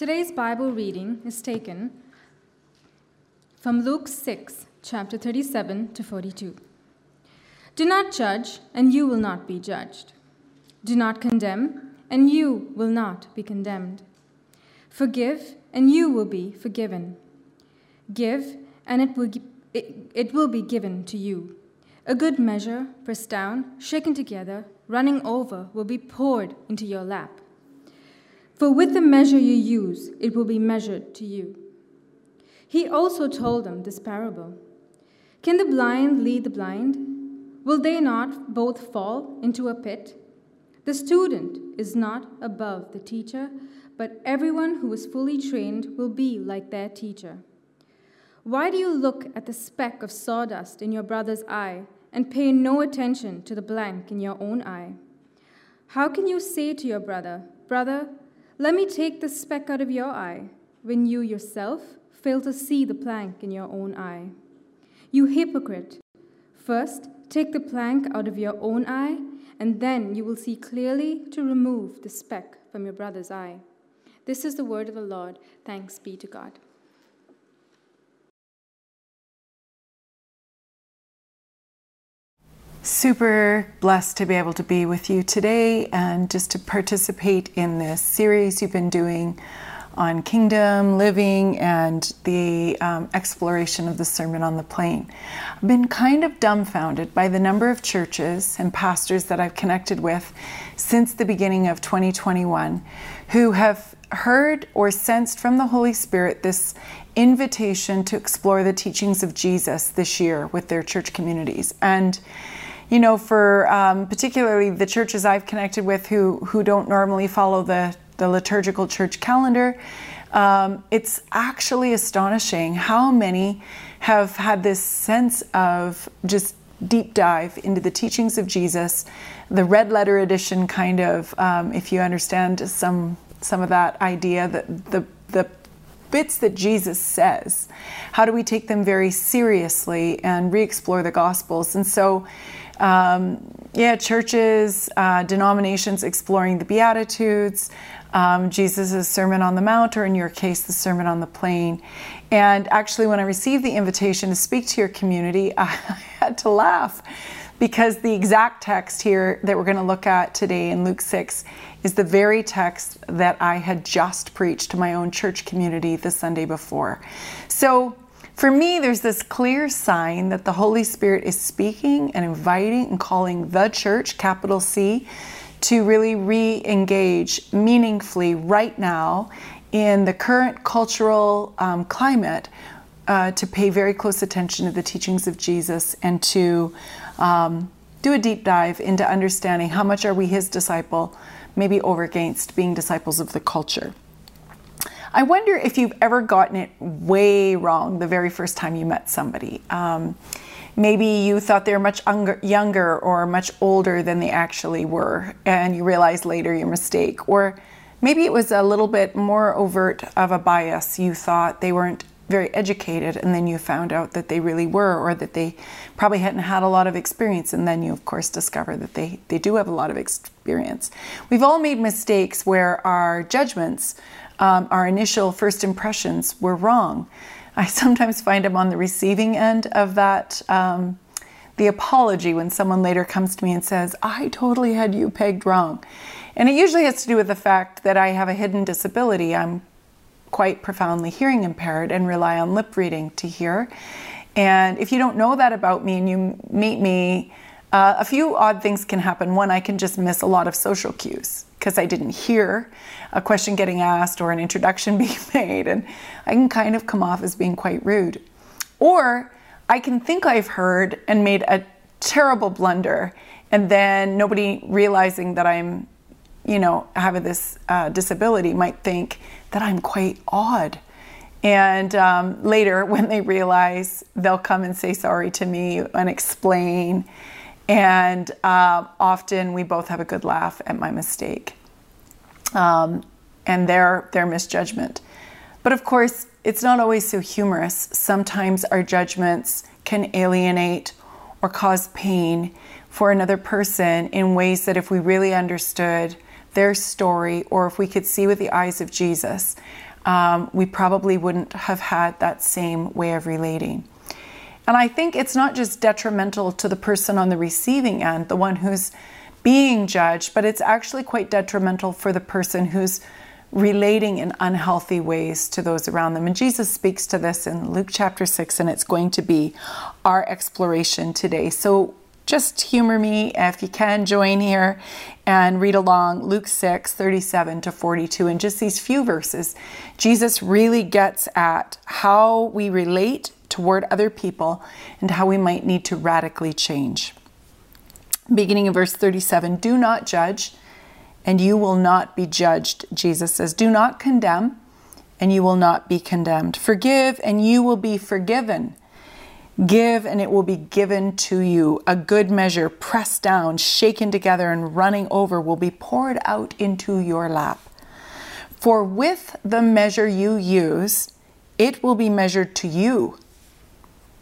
Today's Bible reading is taken from Luke 6, chapter 37 to 42. Do not judge, and you will not be judged. Do not condemn, and you will not be condemned. Forgive, and you will be forgiven. Give, and it will, it, it will be given to you. A good measure, pressed down, shaken together, running over, will be poured into your lap. For with the measure you use, it will be measured to you. He also told them this parable Can the blind lead the blind? Will they not both fall into a pit? The student is not above the teacher, but everyone who is fully trained will be like their teacher. Why do you look at the speck of sawdust in your brother's eye and pay no attention to the blank in your own eye? How can you say to your brother, Brother, let me take the speck out of your eye, when you yourself fail to see the plank in your own eye. You hypocrite! First, take the plank out of your own eye, and then you will see clearly to remove the speck from your brother's eye. This is the word of the Lord. Thanks be to God. Super blessed to be able to be with you today and just to participate in this series you've been doing on kingdom living and the um, exploration of the Sermon on the Plain. I've been kind of dumbfounded by the number of churches and pastors that I've connected with since the beginning of 2021 who have heard or sensed from the Holy Spirit this invitation to explore the teachings of Jesus this year with their church communities. And you know, for um, particularly the churches I've connected with who who don't normally follow the the liturgical church calendar, um, it's actually astonishing how many have had this sense of just deep dive into the teachings of Jesus, the red letter edition kind of, um, if you understand some some of that idea that the the bits that Jesus says, how do we take them very seriously and re-explore the Gospels? And so um, yeah, churches, uh, denominations exploring the Beatitudes, um, Jesus' Sermon on the Mount, or in your case, the Sermon on the Plain. And actually, when I received the invitation to speak to your community, I had to laugh because the exact text here that we're going to look at today in Luke 6 is the very text that I had just preached to my own church community the Sunday before. So, for me, there's this clear sign that the Holy Spirit is speaking and inviting and calling the church, capital C, to really re engage meaningfully right now in the current cultural um, climate uh, to pay very close attention to the teachings of Jesus and to um, do a deep dive into understanding how much are we his disciple, maybe over against being disciples of the culture. I wonder if you've ever gotten it way wrong the very first time you met somebody. Um, maybe you thought they were much younger or much older than they actually were, and you realized later your mistake. Or maybe it was a little bit more overt of a bias. You thought they weren't very educated, and then you found out that they really were, or that they probably hadn't had a lot of experience, and then you, of course, discover that they, they do have a lot of experience. We've all made mistakes where our judgments um, our initial first impressions were wrong. I sometimes find I'm on the receiving end of that, um, the apology when someone later comes to me and says, I totally had you pegged wrong. And it usually has to do with the fact that I have a hidden disability. I'm quite profoundly hearing impaired and rely on lip reading to hear. And if you don't know that about me and you meet me, uh, a few odd things can happen. One, I can just miss a lot of social cues because I didn't hear a question getting asked or an introduction being made, and I can kind of come off as being quite rude. Or I can think I've heard and made a terrible blunder, and then nobody realizing that I'm, you know, having this uh, disability might think that I'm quite odd. And um, later, when they realize, they'll come and say sorry to me and explain and uh, often we both have a good laugh at my mistake um, and their, their misjudgment. But of course, it's not always so humorous. Sometimes our judgments can alienate or cause pain for another person in ways that if we really understood their story or if we could see with the eyes of Jesus, um, we probably wouldn't have had that same way of relating. And I think it's not just detrimental to the person on the receiving end, the one who's being judged, but it's actually quite detrimental for the person who's relating in unhealthy ways to those around them. And Jesus speaks to this in Luke chapter 6, and it's going to be our exploration today. So just humor me if you can join here and read along Luke 6 37 to 42. In just these few verses, Jesus really gets at how we relate toward other people and how we might need to radically change. Beginning in verse 37 Do not judge and you will not be judged. Jesus says, Do not condemn, and you will not be condemned. Forgive, and you will be forgiven. Give, and it will be given to you. A good measure, pressed down, shaken together, and running over, will be poured out into your lap. For with the measure you use, it will be measured to you.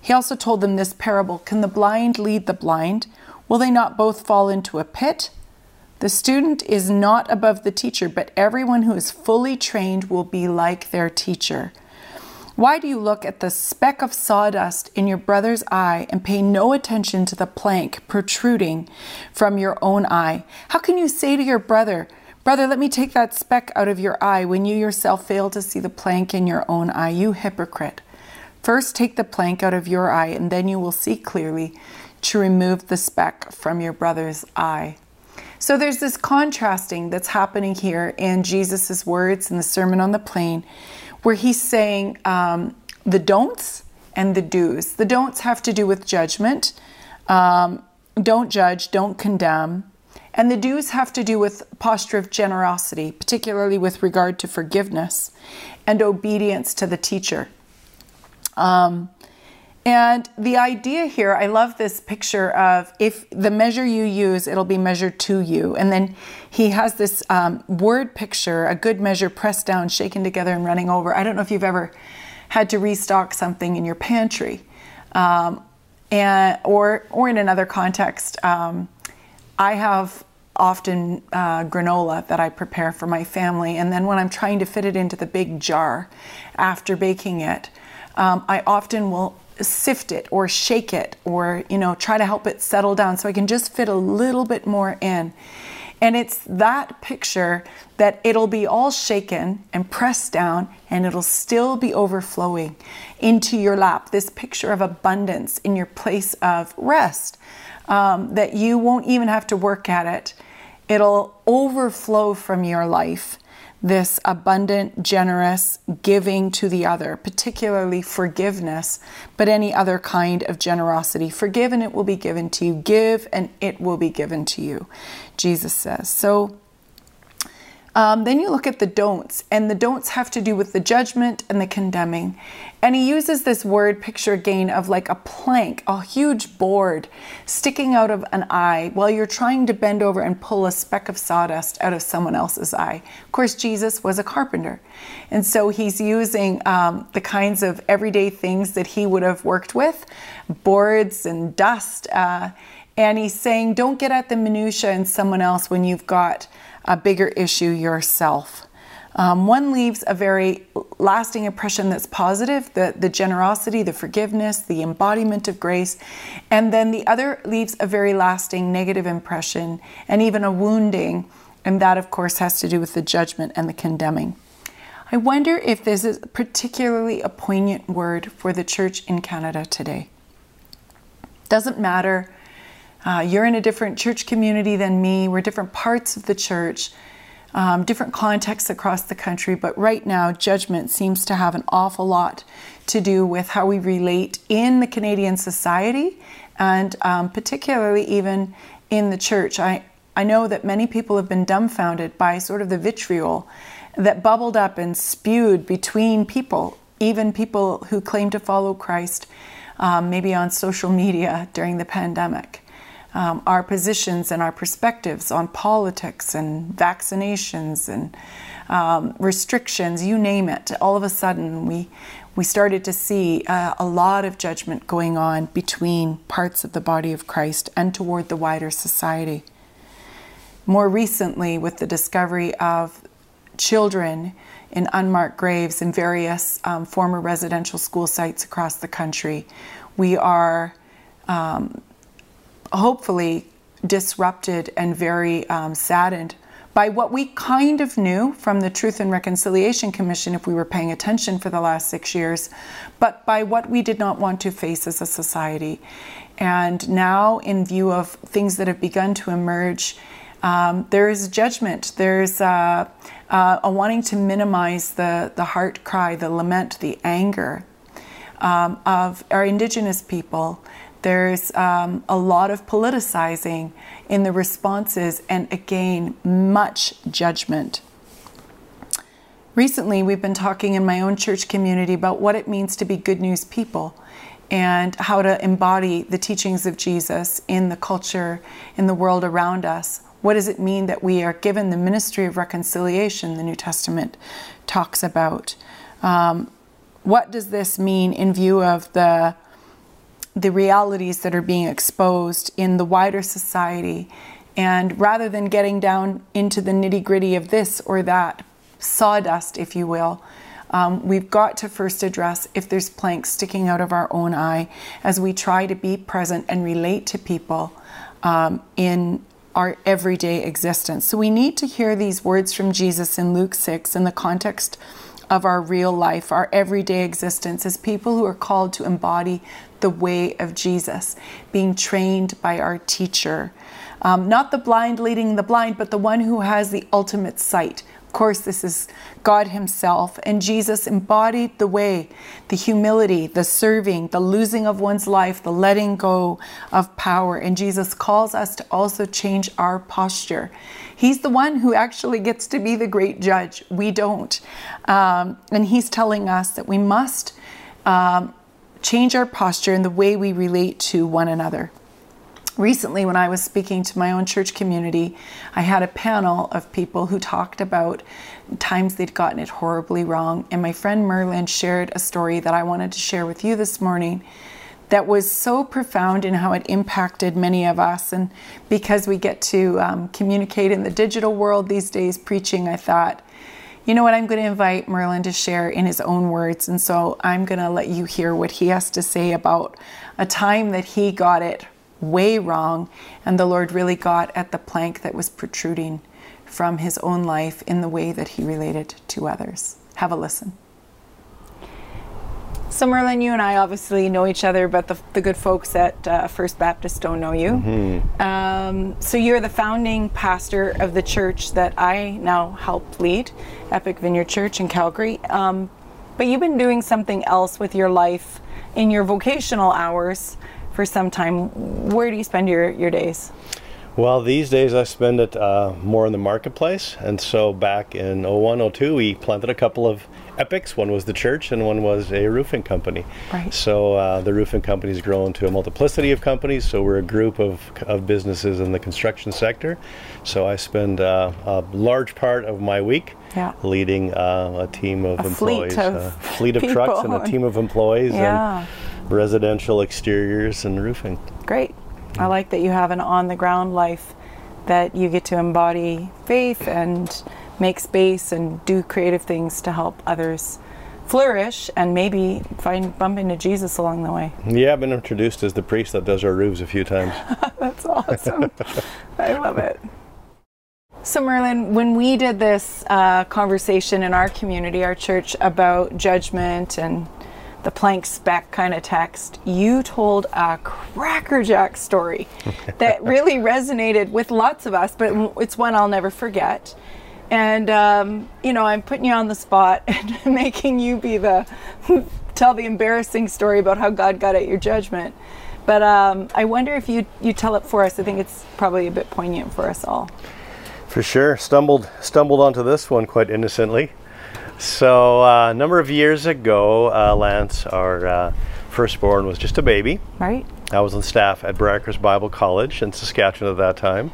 He also told them this parable Can the blind lead the blind? Will they not both fall into a pit? The student is not above the teacher, but everyone who is fully trained will be like their teacher. Why do you look at the speck of sawdust in your brother's eye and pay no attention to the plank protruding from your own eye? How can you say to your brother, Brother, let me take that speck out of your eye when you yourself fail to see the plank in your own eye? You hypocrite. First take the plank out of your eye, and then you will see clearly to remove the speck from your brother's eye. So there's this contrasting that's happening here in Jesus' words in the Sermon on the Plain, where he's saying um, the don'ts and the do's. The don'ts have to do with judgment. Um, don't judge, don't condemn. And the do's have to do with posture of generosity, particularly with regard to forgiveness and obedience to the teacher. Um, and the idea here, I love this picture of if the measure you use, it'll be measured to you. And then he has this um, word picture, a good measure pressed down, shaken together, and running over. I don't know if you've ever had to restock something in your pantry. Um, and, or, or in another context, um, I have often uh, granola that I prepare for my family. And then when I'm trying to fit it into the big jar after baking it, um, I often will sift it or shake it or you know try to help it settle down so I can just fit a little bit more in. And it's that picture that it'll be all shaken and pressed down and it'll still be overflowing into your lap. This picture of abundance in your place of rest, um, that you won't even have to work at it. It'll overflow from your life this abundant, generous giving to the other, particularly forgiveness, but any other kind of generosity. Forgive and it will be given to you. Give and it will be given to you, Jesus says. So um, then you look at the don'ts, and the don'ts have to do with the judgment and the condemning. And he uses this word picture again of like a plank, a huge board sticking out of an eye while you're trying to bend over and pull a speck of sawdust out of someone else's eye. Of course, Jesus was a carpenter. And so he's using um, the kinds of everyday things that he would have worked with boards and dust. Uh, and he's saying, don't get at the minutiae in someone else when you've got a bigger issue yourself. Um, one leaves a very lasting impression that's positive the, the generosity, the forgiveness, the embodiment of grace. And then the other leaves a very lasting negative impression and even a wounding. And that, of course, has to do with the judgment and the condemning. I wonder if this is particularly a poignant word for the church in Canada today. Doesn't matter uh, you're in a different church community than me. We're different parts of the church, um, different contexts across the country. But right now, judgment seems to have an awful lot to do with how we relate in the Canadian society and um, particularly even in the church. I, I know that many people have been dumbfounded by sort of the vitriol that bubbled up and spewed between people, even people who claim to follow Christ, um, maybe on social media during the pandemic um, our positions and our perspectives on politics and vaccinations and um, restrictions, you name it. All of a sudden, we we started to see uh, a lot of judgment going on between parts of the body of Christ and toward the wider society. More recently, with the discovery of children in unmarked graves in various um, former residential school sites across the country. We are um, hopefully disrupted and very um, saddened by what we kind of knew from the Truth and Reconciliation Commission if we were paying attention for the last six years, but by what we did not want to face as a society. And now, in view of things that have begun to emerge, um, there's judgment, there's uh, uh, a wanting to minimize the, the heart cry, the lament, the anger um, of our Indigenous people. There's um, a lot of politicizing in the responses, and again, much judgment. Recently, we've been talking in my own church community about what it means to be good news people and how to embody the teachings of Jesus in the culture, in the world around us. What does it mean that we are given the ministry of reconciliation, the New Testament talks about? Um, what does this mean in view of the the realities that are being exposed in the wider society. And rather than getting down into the nitty gritty of this or that, sawdust, if you will, um, we've got to first address if there's planks sticking out of our own eye as we try to be present and relate to people um, in our everyday existence. So we need to hear these words from Jesus in Luke 6 in the context of our real life, our everyday existence as people who are called to embody the way of Jesus, being trained by our teacher. Um, not the blind leading the blind, but the one who has the ultimate sight. Of course, this is God Himself, and Jesus embodied the way, the humility, the serving, the losing of one's life, the letting go of power. And Jesus calls us to also change our posture. He's the one who actually gets to be the great judge. We don't. Um, and He's telling us that we must um, change our posture and the way we relate to one another. Recently, when I was speaking to my own church community, I had a panel of people who talked about times they'd gotten it horribly wrong. And my friend Merlin shared a story that I wanted to share with you this morning that was so profound in how it impacted many of us. And because we get to um, communicate in the digital world these days, preaching, I thought, you know what, I'm going to invite Merlin to share in his own words. And so I'm going to let you hear what he has to say about a time that he got it way wrong and the Lord really got at the plank that was protruding from his own life in the way that he related to others. Have a listen. So, Merlin, you and I obviously know each other, but the, the good folks at uh, First Baptist don't know you. Mm-hmm. Um, so, you're the founding pastor of the church that I now help lead, Epic Vineyard Church in Calgary. Um, but you've been doing something else with your life in your vocational hours for some time. Where do you spend your, your days? Well, these days I spend it uh, more in the marketplace. And so back in 01, 02, we planted a couple of epics. One was the church, and one was a roofing company. Right. So uh, the roofing company has grown to a multiplicity of companies. So we're a group of, of businesses in the construction sector. So I spend uh, a large part of my week yeah. leading uh, a team of a employees, fleet of, a fleet of trucks, and a team of employees, yeah. and residential exteriors and roofing. Great. I like that you have an on the ground life that you get to embody faith and make space and do creative things to help others flourish and maybe find bump into Jesus along the way. Yeah, I've been introduced as the priest that does our roofs a few times. That's awesome. I love it. So, Merlin, when we did this uh, conversation in our community, our church, about judgment and the plank speck kind of text, you told a crackerjack story that really resonated with lots of us, but it's one I'll never forget. And um, you know, I'm putting you on the spot and making you be the tell the embarrassing story about how God got at your judgment. But um, I wonder if you you tell it for us. I think it's probably a bit poignant for us all. For sure, stumbled stumbled onto this one quite innocently. So uh, a number of years ago, uh, Lance, our uh, firstborn, was just a baby. Right. I was on staff at Briarcrest Bible College in Saskatchewan at that time.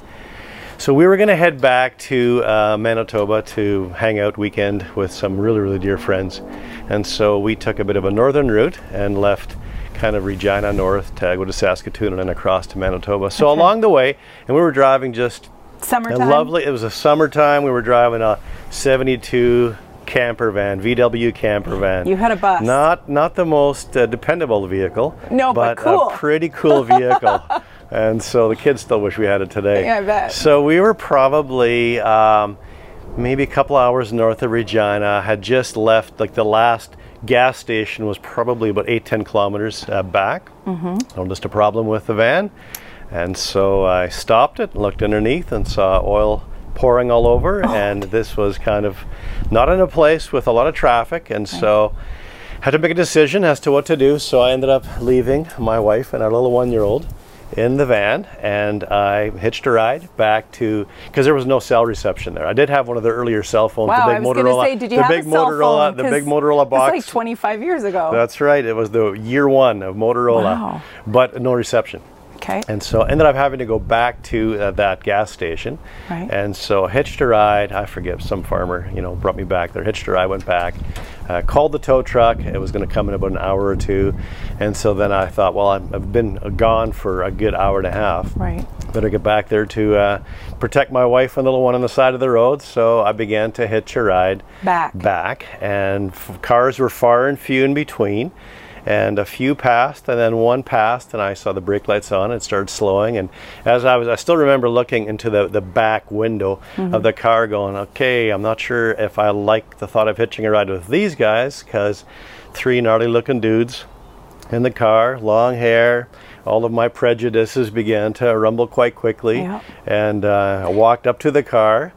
So we were going to head back to uh, Manitoba to hang out weekend with some really, really dear friends. And so we took a bit of a northern route and left kind of Regina north to go to Saskatoon and then across to Manitoba. So okay. along the way, and we were driving just summertime. A lovely. It was a summertime. We were driving a 72 camper van, VW camper van. You had a bus. Not not the most uh, dependable vehicle. No, but cool. a pretty cool vehicle. and so the kids still wish we had it today. Yeah, I bet. So we were probably um, maybe a couple hours north of Regina. Had just left like the last gas station was probably about eight ten kilometers uh, back. Mm-hmm. Noticed a problem with the van, and so I stopped it, looked underneath, and saw oil pouring all over. And this was kind of not in a place with a lot of traffic, and so had to make a decision as to what to do. So I ended up leaving my wife and our little one-year-old in the van, and I hitched a ride back to because there was no cell reception there. I did have one of the earlier cell phones, Wow, the big Motorola, say, the big Motorola, the big Motorola box. It's like 25 years ago. That's right. It was the year one of Motorola, Wow. but no reception. Okay. And so ended up having to go back to uh, that gas station. Right. And so hitched a ride. I forget some farmer, you know, brought me back there. Hitched a ride, went back, uh, called the tow truck. It was going to come in about an hour or two. And so then I thought, well, I'm- I've been gone for a good hour and a half. right. Better get back there to uh, protect my wife and little one on the side of the road. So I began to hitch a ride Back. back, and f- cars were far and few in between. And a few passed, and then one passed, and I saw the brake lights on. and It started slowing, and as I was, I still remember looking into the, the back window of the car, going, "Okay, I'm not sure if I like the thought of hitching a ride with these guys, because three gnarly-looking dudes in the car, long hair. All of my prejudices began to rumble quite quickly. Yeah. And uh, I walked up to the car,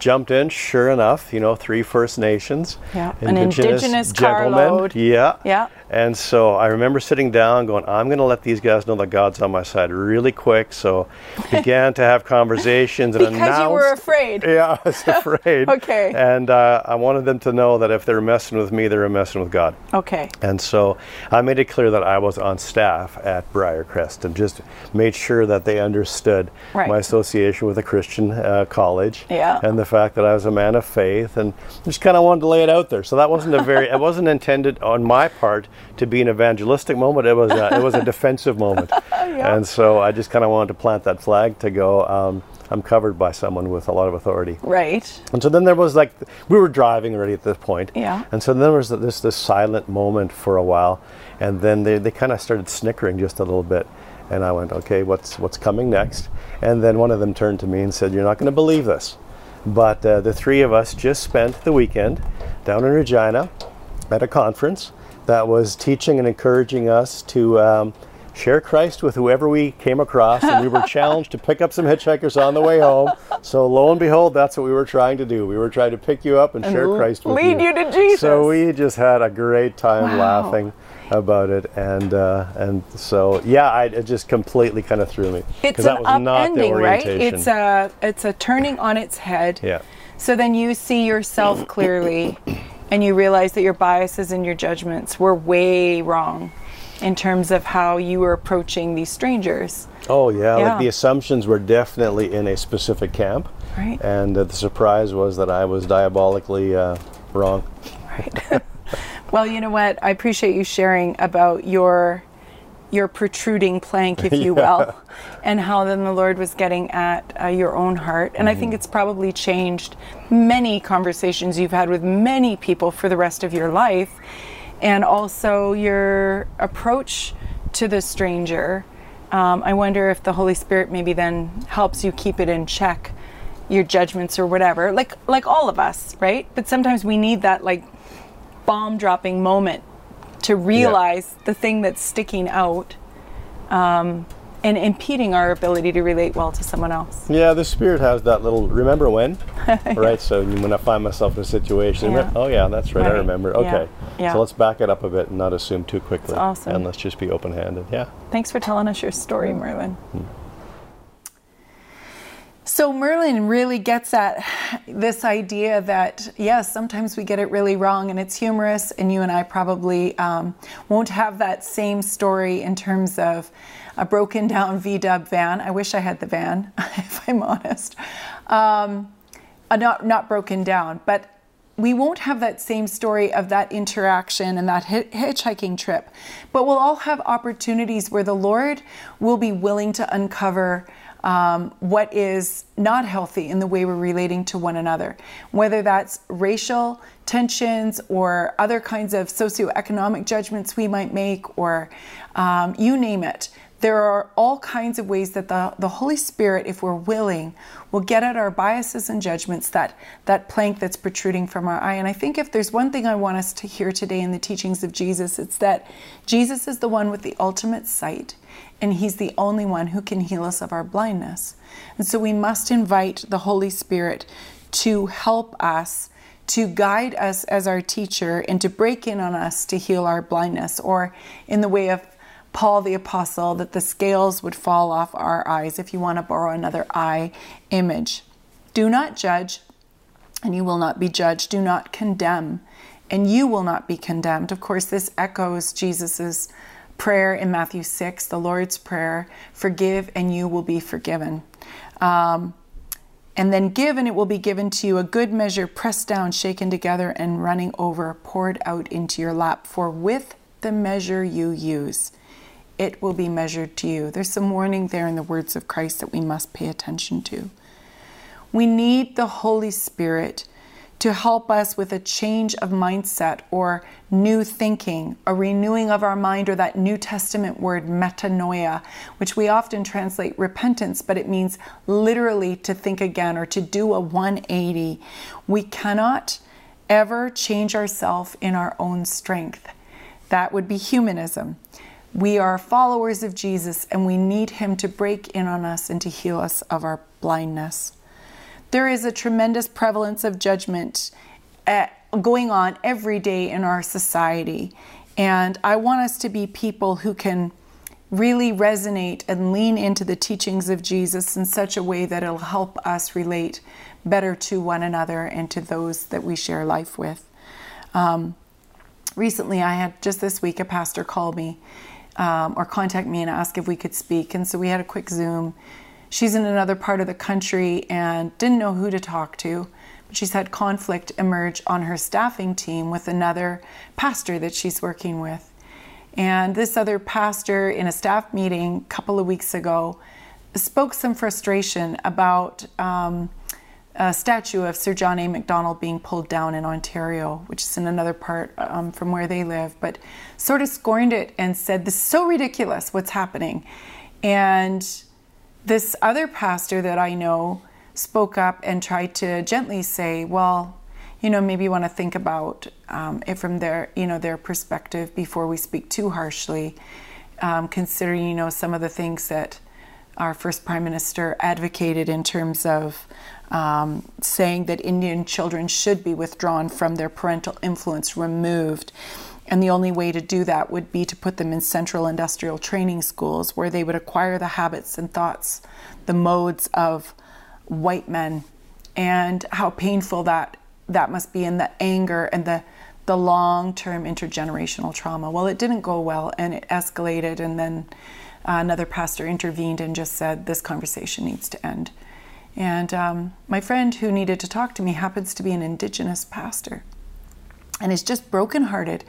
jumped in. Sure enough, you know, three First Nations, Yeah, an indigenous gentlemen. carload. Yeah. Yeah. And so I remember sitting down, going, "I'm going to let these guys know that God's on my side really quick." So began to have conversations and Because announced. you were afraid. Yeah, I was afraid. Okay. And uh, I wanted them to know that if they were messing with me, they were messing with God. Okay. And so I made it clear that I was on staff at Briarcrest and just made sure that they understood Right. my association with a Christian uh, college Yeah. and the fact that I was a man of faith and just kind of wanted to lay it out there. So that wasn't a very, it wasn't intended on my part to be an evangelistic moment. It was a, it was a defensive moment. And so I just kind of wanted to plant that flag to go, um, I'm covered by someone with a lot of authority. Right. And so then there was like we were driving already at this point. Yeah. And so then there was this this silent moment for a while, and then they, they kind of started snickering just a little bit, and I went, okay, what's what's coming next? And then one of them turned to me and said, "You're not going to believe this, but uh, the three of us just spent the weekend down in Regina at a conference that was teaching and encouraging us to." Um, Share Christ with whoever we came across, and we were challenged to pick up some hitchhikers on the way home. So lo and behold, that's what we were trying to do. We were trying to pick you up and, share Christ with lead you. you to Jesus. So we just had a great time Wow. laughing about it, and uh, and so yeah, I, it just completely kind of threw me It's that an was not the upending, right? It's a it's a turning on its head. yeah. So then you see yourself clearly and you realize that your biases and your judgments were way wrong in terms of how you were approaching these strangers. Oh yeah, Yeah. like the assumptions were definitely in a specific camp, Right. and uh, the surprise was that I was diabolically uh, wrong. Right. well, you know what? I appreciate you sharing about your your protruding plank, if you will, and how then the Lord was getting at uh, your own heart. And I think it's probably changed many conversations you've had with many people for the rest of your life, and also your approach to the stranger. Um, I wonder if the Holy Spirit maybe then helps you keep it in check, your judgments or whatever, like like all of us, right? But sometimes we need that like bomb dropping moment to realize the thing that's sticking out um, and impeding our ability to relate well to someone else. Yeah, the spirit has that little. Remember when? right. So when I find myself in a situation, Yeah. oh yeah, that's right. I Right. remember. Yeah. Okay. Yeah. So let's back it up a bit and not assume too quickly. awesome. And let's just be open-handed. Yeah. Thanks for telling us your story, Merlin. So, Merlin really gets at this idea that, yes, sometimes we get it really wrong and it's humorous, and you and I probably um, won't have that same story in terms of a broken down VW van. I wish I had the van, if I'm honest. Um, not, not broken down, but we won't have that same story of that interaction and that hitchhiking trip, but we'll all have opportunities where the Lord will be willing to uncover um, what is not healthy in the way we're relating to one another, whether that's racial tensions or other kinds of socioeconomic judgments we might make, or um, you name it. There are all kinds of ways that the, the Holy Spirit, if we're willing, will get at our biases and judgments, that, that plank that's protruding from our eye. And I think if there's one thing I want us to hear today in the teachings of Jesus, it's that Jesus is the one with the ultimate sight, and He's the only one who can heal us of our blindness. And so we must invite the Holy Spirit to help us to guide us as our teacher and to break in on us to heal our blindness, or in the way of Paul the Apostle that the scales would fall off our eyes, if you want to borrow another eye image. Do not judge, and you will not be judged. Do not condemn, and you will not be condemned. Of course, this echoes Jesus's prayer in Matthew 6, the Lord's Prayer forgive, and you will be forgiven. Um, and then give, and it will be given to you a good measure, pressed down, shaken together, and running over, poured out into your lap. For with the measure you use, it will be measured to you. There's some warning there in the words of Christ that we must pay attention to. We need the Holy Spirit to help us with a change of mindset or new thinking, a renewing of our mind, or that New Testament word metanoia, which we often translate repentance, but it means literally to think again or to do a 180. We cannot ever change ourselves in our own strength. That would be humanism. We are followers of Jesus and we need Him to break in on us and to heal us of our blindness. There is a tremendous prevalence of judgment at, eh, going on every day in our society. And I want us to be people who can really resonate and lean into the teachings of Jesus in such a way that it'll help us relate better to one another and to those that we share life with. Um, recently, I had just this week a pastor call me um, or contact me and ask if we could speak. And so we had a quick Zoom. She's in another part of the country and didn't know who to talk to. But she's had conflict emerge on her staffing team with another pastor that she's working with. And this other pastor, in a staff meeting a couple of weeks ago, spoke some frustration about. Um, a statue of Sir John A. Macdonald being pulled down in Ontario, which is in another part um, from where they live, but sort of scorned it and said, This is so ridiculous what's happening. And this other pastor that I know spoke up and tried to gently say, Well, you know, maybe you want to think about um, it from their, you know, their perspective before we speak too harshly, um, considering, you know, some of the things that our first prime minister advocated in terms of um, saying that Indian children should be withdrawn from their parental influence, removed. And the only way to do that would be to put them in central industrial training schools where they would acquire the habits and thoughts, the modes of white men, and how painful that that must be, and the anger and the the long-term intergenerational trauma. Well, it didn't go well, and it escalated, and then another pastor intervened and just said this conversation needs to end. And um, my friend who needed to talk to me happens to be an Indigenous pastor and is just brokenhearted.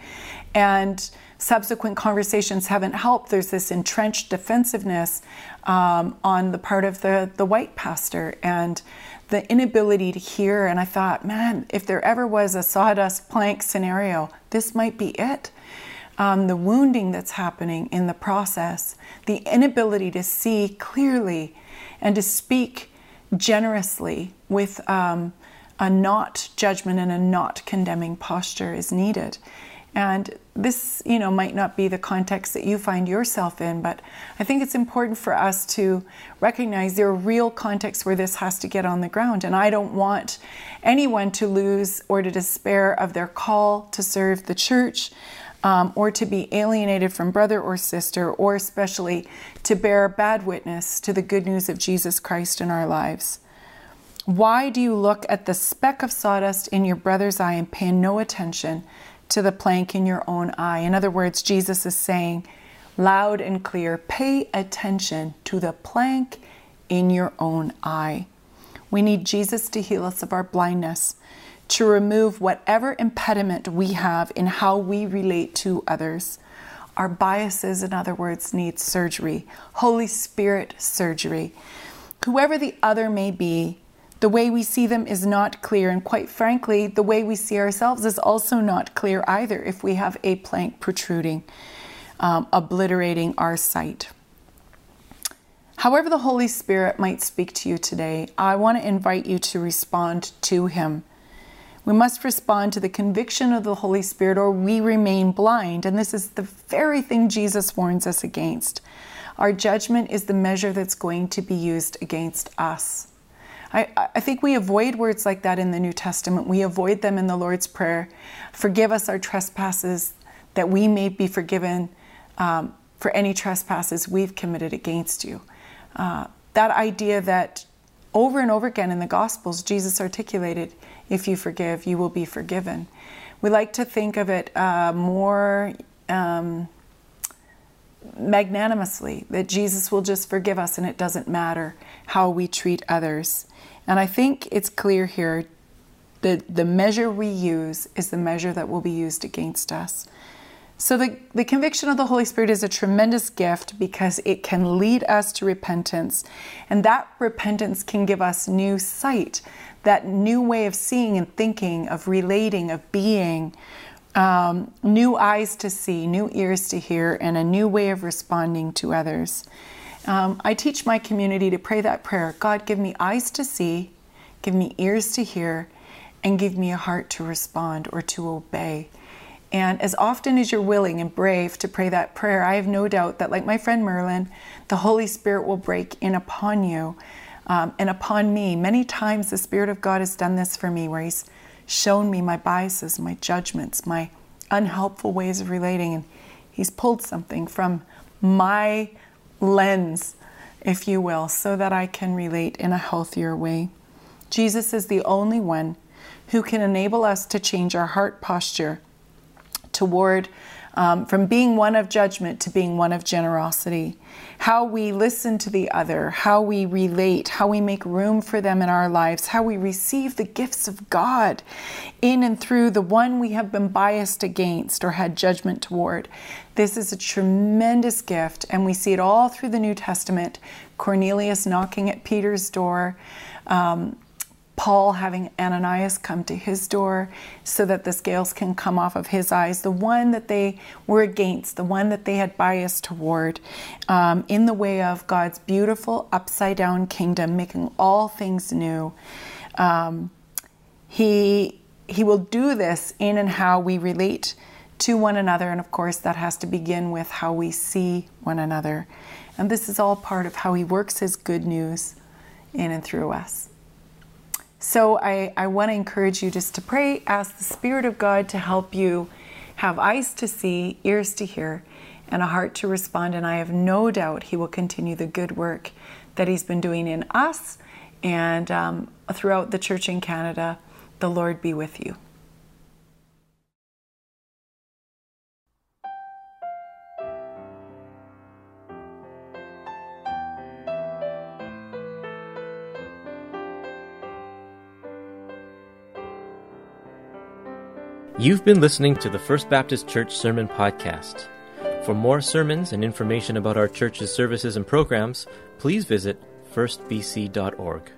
And subsequent conversations haven't helped. There's this entrenched defensiveness um, on the part of the, the white pastor and the inability to hear. And I thought, man, if there ever was a sawdust plank scenario, this might be it. Um, the wounding that's happening in the process, the inability to see clearly and to speak generously with um, a not judgment and a not condemning posture is needed. And this, you know, might not be the context that you find yourself in, but I think it's important for us to recognize there are real contexts where this has to get on the ground. And I don't want anyone to lose or to despair of their call to serve the church um, or to be alienated from brother or sister, or especially to bear bad witness to the good news of Jesus Christ in our lives. Why do you look at the speck of sawdust in your brother's eye and pay no attention to the plank in your own eye? In other words, Jesus is saying loud and clear pay attention to the plank in your own eye. We need Jesus to heal us of our blindness to remove whatever impediment we have in how we relate to others. Our biases, in other words, need surgery, Holy Spirit surgery. Whoever the other may be, the way we see them is not clear, and quite frankly, the way we see ourselves is also not clear either if we have a plank protruding, um, obliterating our sight. However, the Holy Spirit might speak to you today, I want to invite you to respond to Him. We must respond to the conviction of the Holy Spirit, or we remain blind. And this is the very thing Jesus warns us against. Our judgment is the measure that's going to be used against us. I, I, think we avoid words like that in the New Testament. We avoid them in the Lord's Prayer. Forgive us our trespasses, that we may be forgiven um, for any trespasses we've committed against you. Uh, that idea that over and over again in the Gospels, Jesus articulated, if you forgive, you will be forgiven. We like to think of it uh, more um, magnanimously, that Jesus will just forgive us and it doesn't matter how we treat others. And I think it's clear here that the measure we use is the measure that will be used against us. So, the, the conviction of the Holy Spirit is a tremendous gift because it can lead us to repentance. And that repentance can give us new sight, that new way of seeing and thinking, of relating, of being, um, new eyes to see, new ears to hear, and a new way of responding to others. Um, I teach my community to pray that prayer God, give me eyes to see, give me ears to hear, and give me a heart to respond or to obey. And as often as you're willing and brave to pray that prayer, I have no doubt that, like my friend Merlin, the Holy Spirit will break in upon you um, and upon me. Many times the Spirit of God has done this for me, where He's shown me my biases, my judgments, my unhelpful ways of relating, and He's pulled something from my lens, if you will, so that I can relate in a healthier way. Jesus is the only one who can enable us to change our heart posture toward um, from being one of judgment to being one of generosity. How we listen to the other, how we relate, how we make room for them in our lives, how we receive the gifts of God in and through the one we have been biased against or had judgment toward. This is a tremendous gift, and we see it all through the New Testament. Cornelius knocking at Peter's door. Um, Paul having Ananias come to his door so that the scales can come off of his eyes, the one that they were against, the one that they had bias toward, um, in the way of God's beautiful upside down kingdom, making all things new. Um, he, he will do this in and how we relate to one another, and of course, that has to begin with how we see one another. And this is all part of how He works His good news in and through us. So I, I want to encourage you just to pray, ask the Spirit of God to help you have eyes to see, ears to hear, and a heart to respond. And I have no doubt He will continue the good work that He's been doing in us and um, throughout the church in Canada. The Lord be with you. You've been listening to the First Baptist Church Sermon Podcast. For more sermons and information about our church's services and programs, please visit firstbc.org.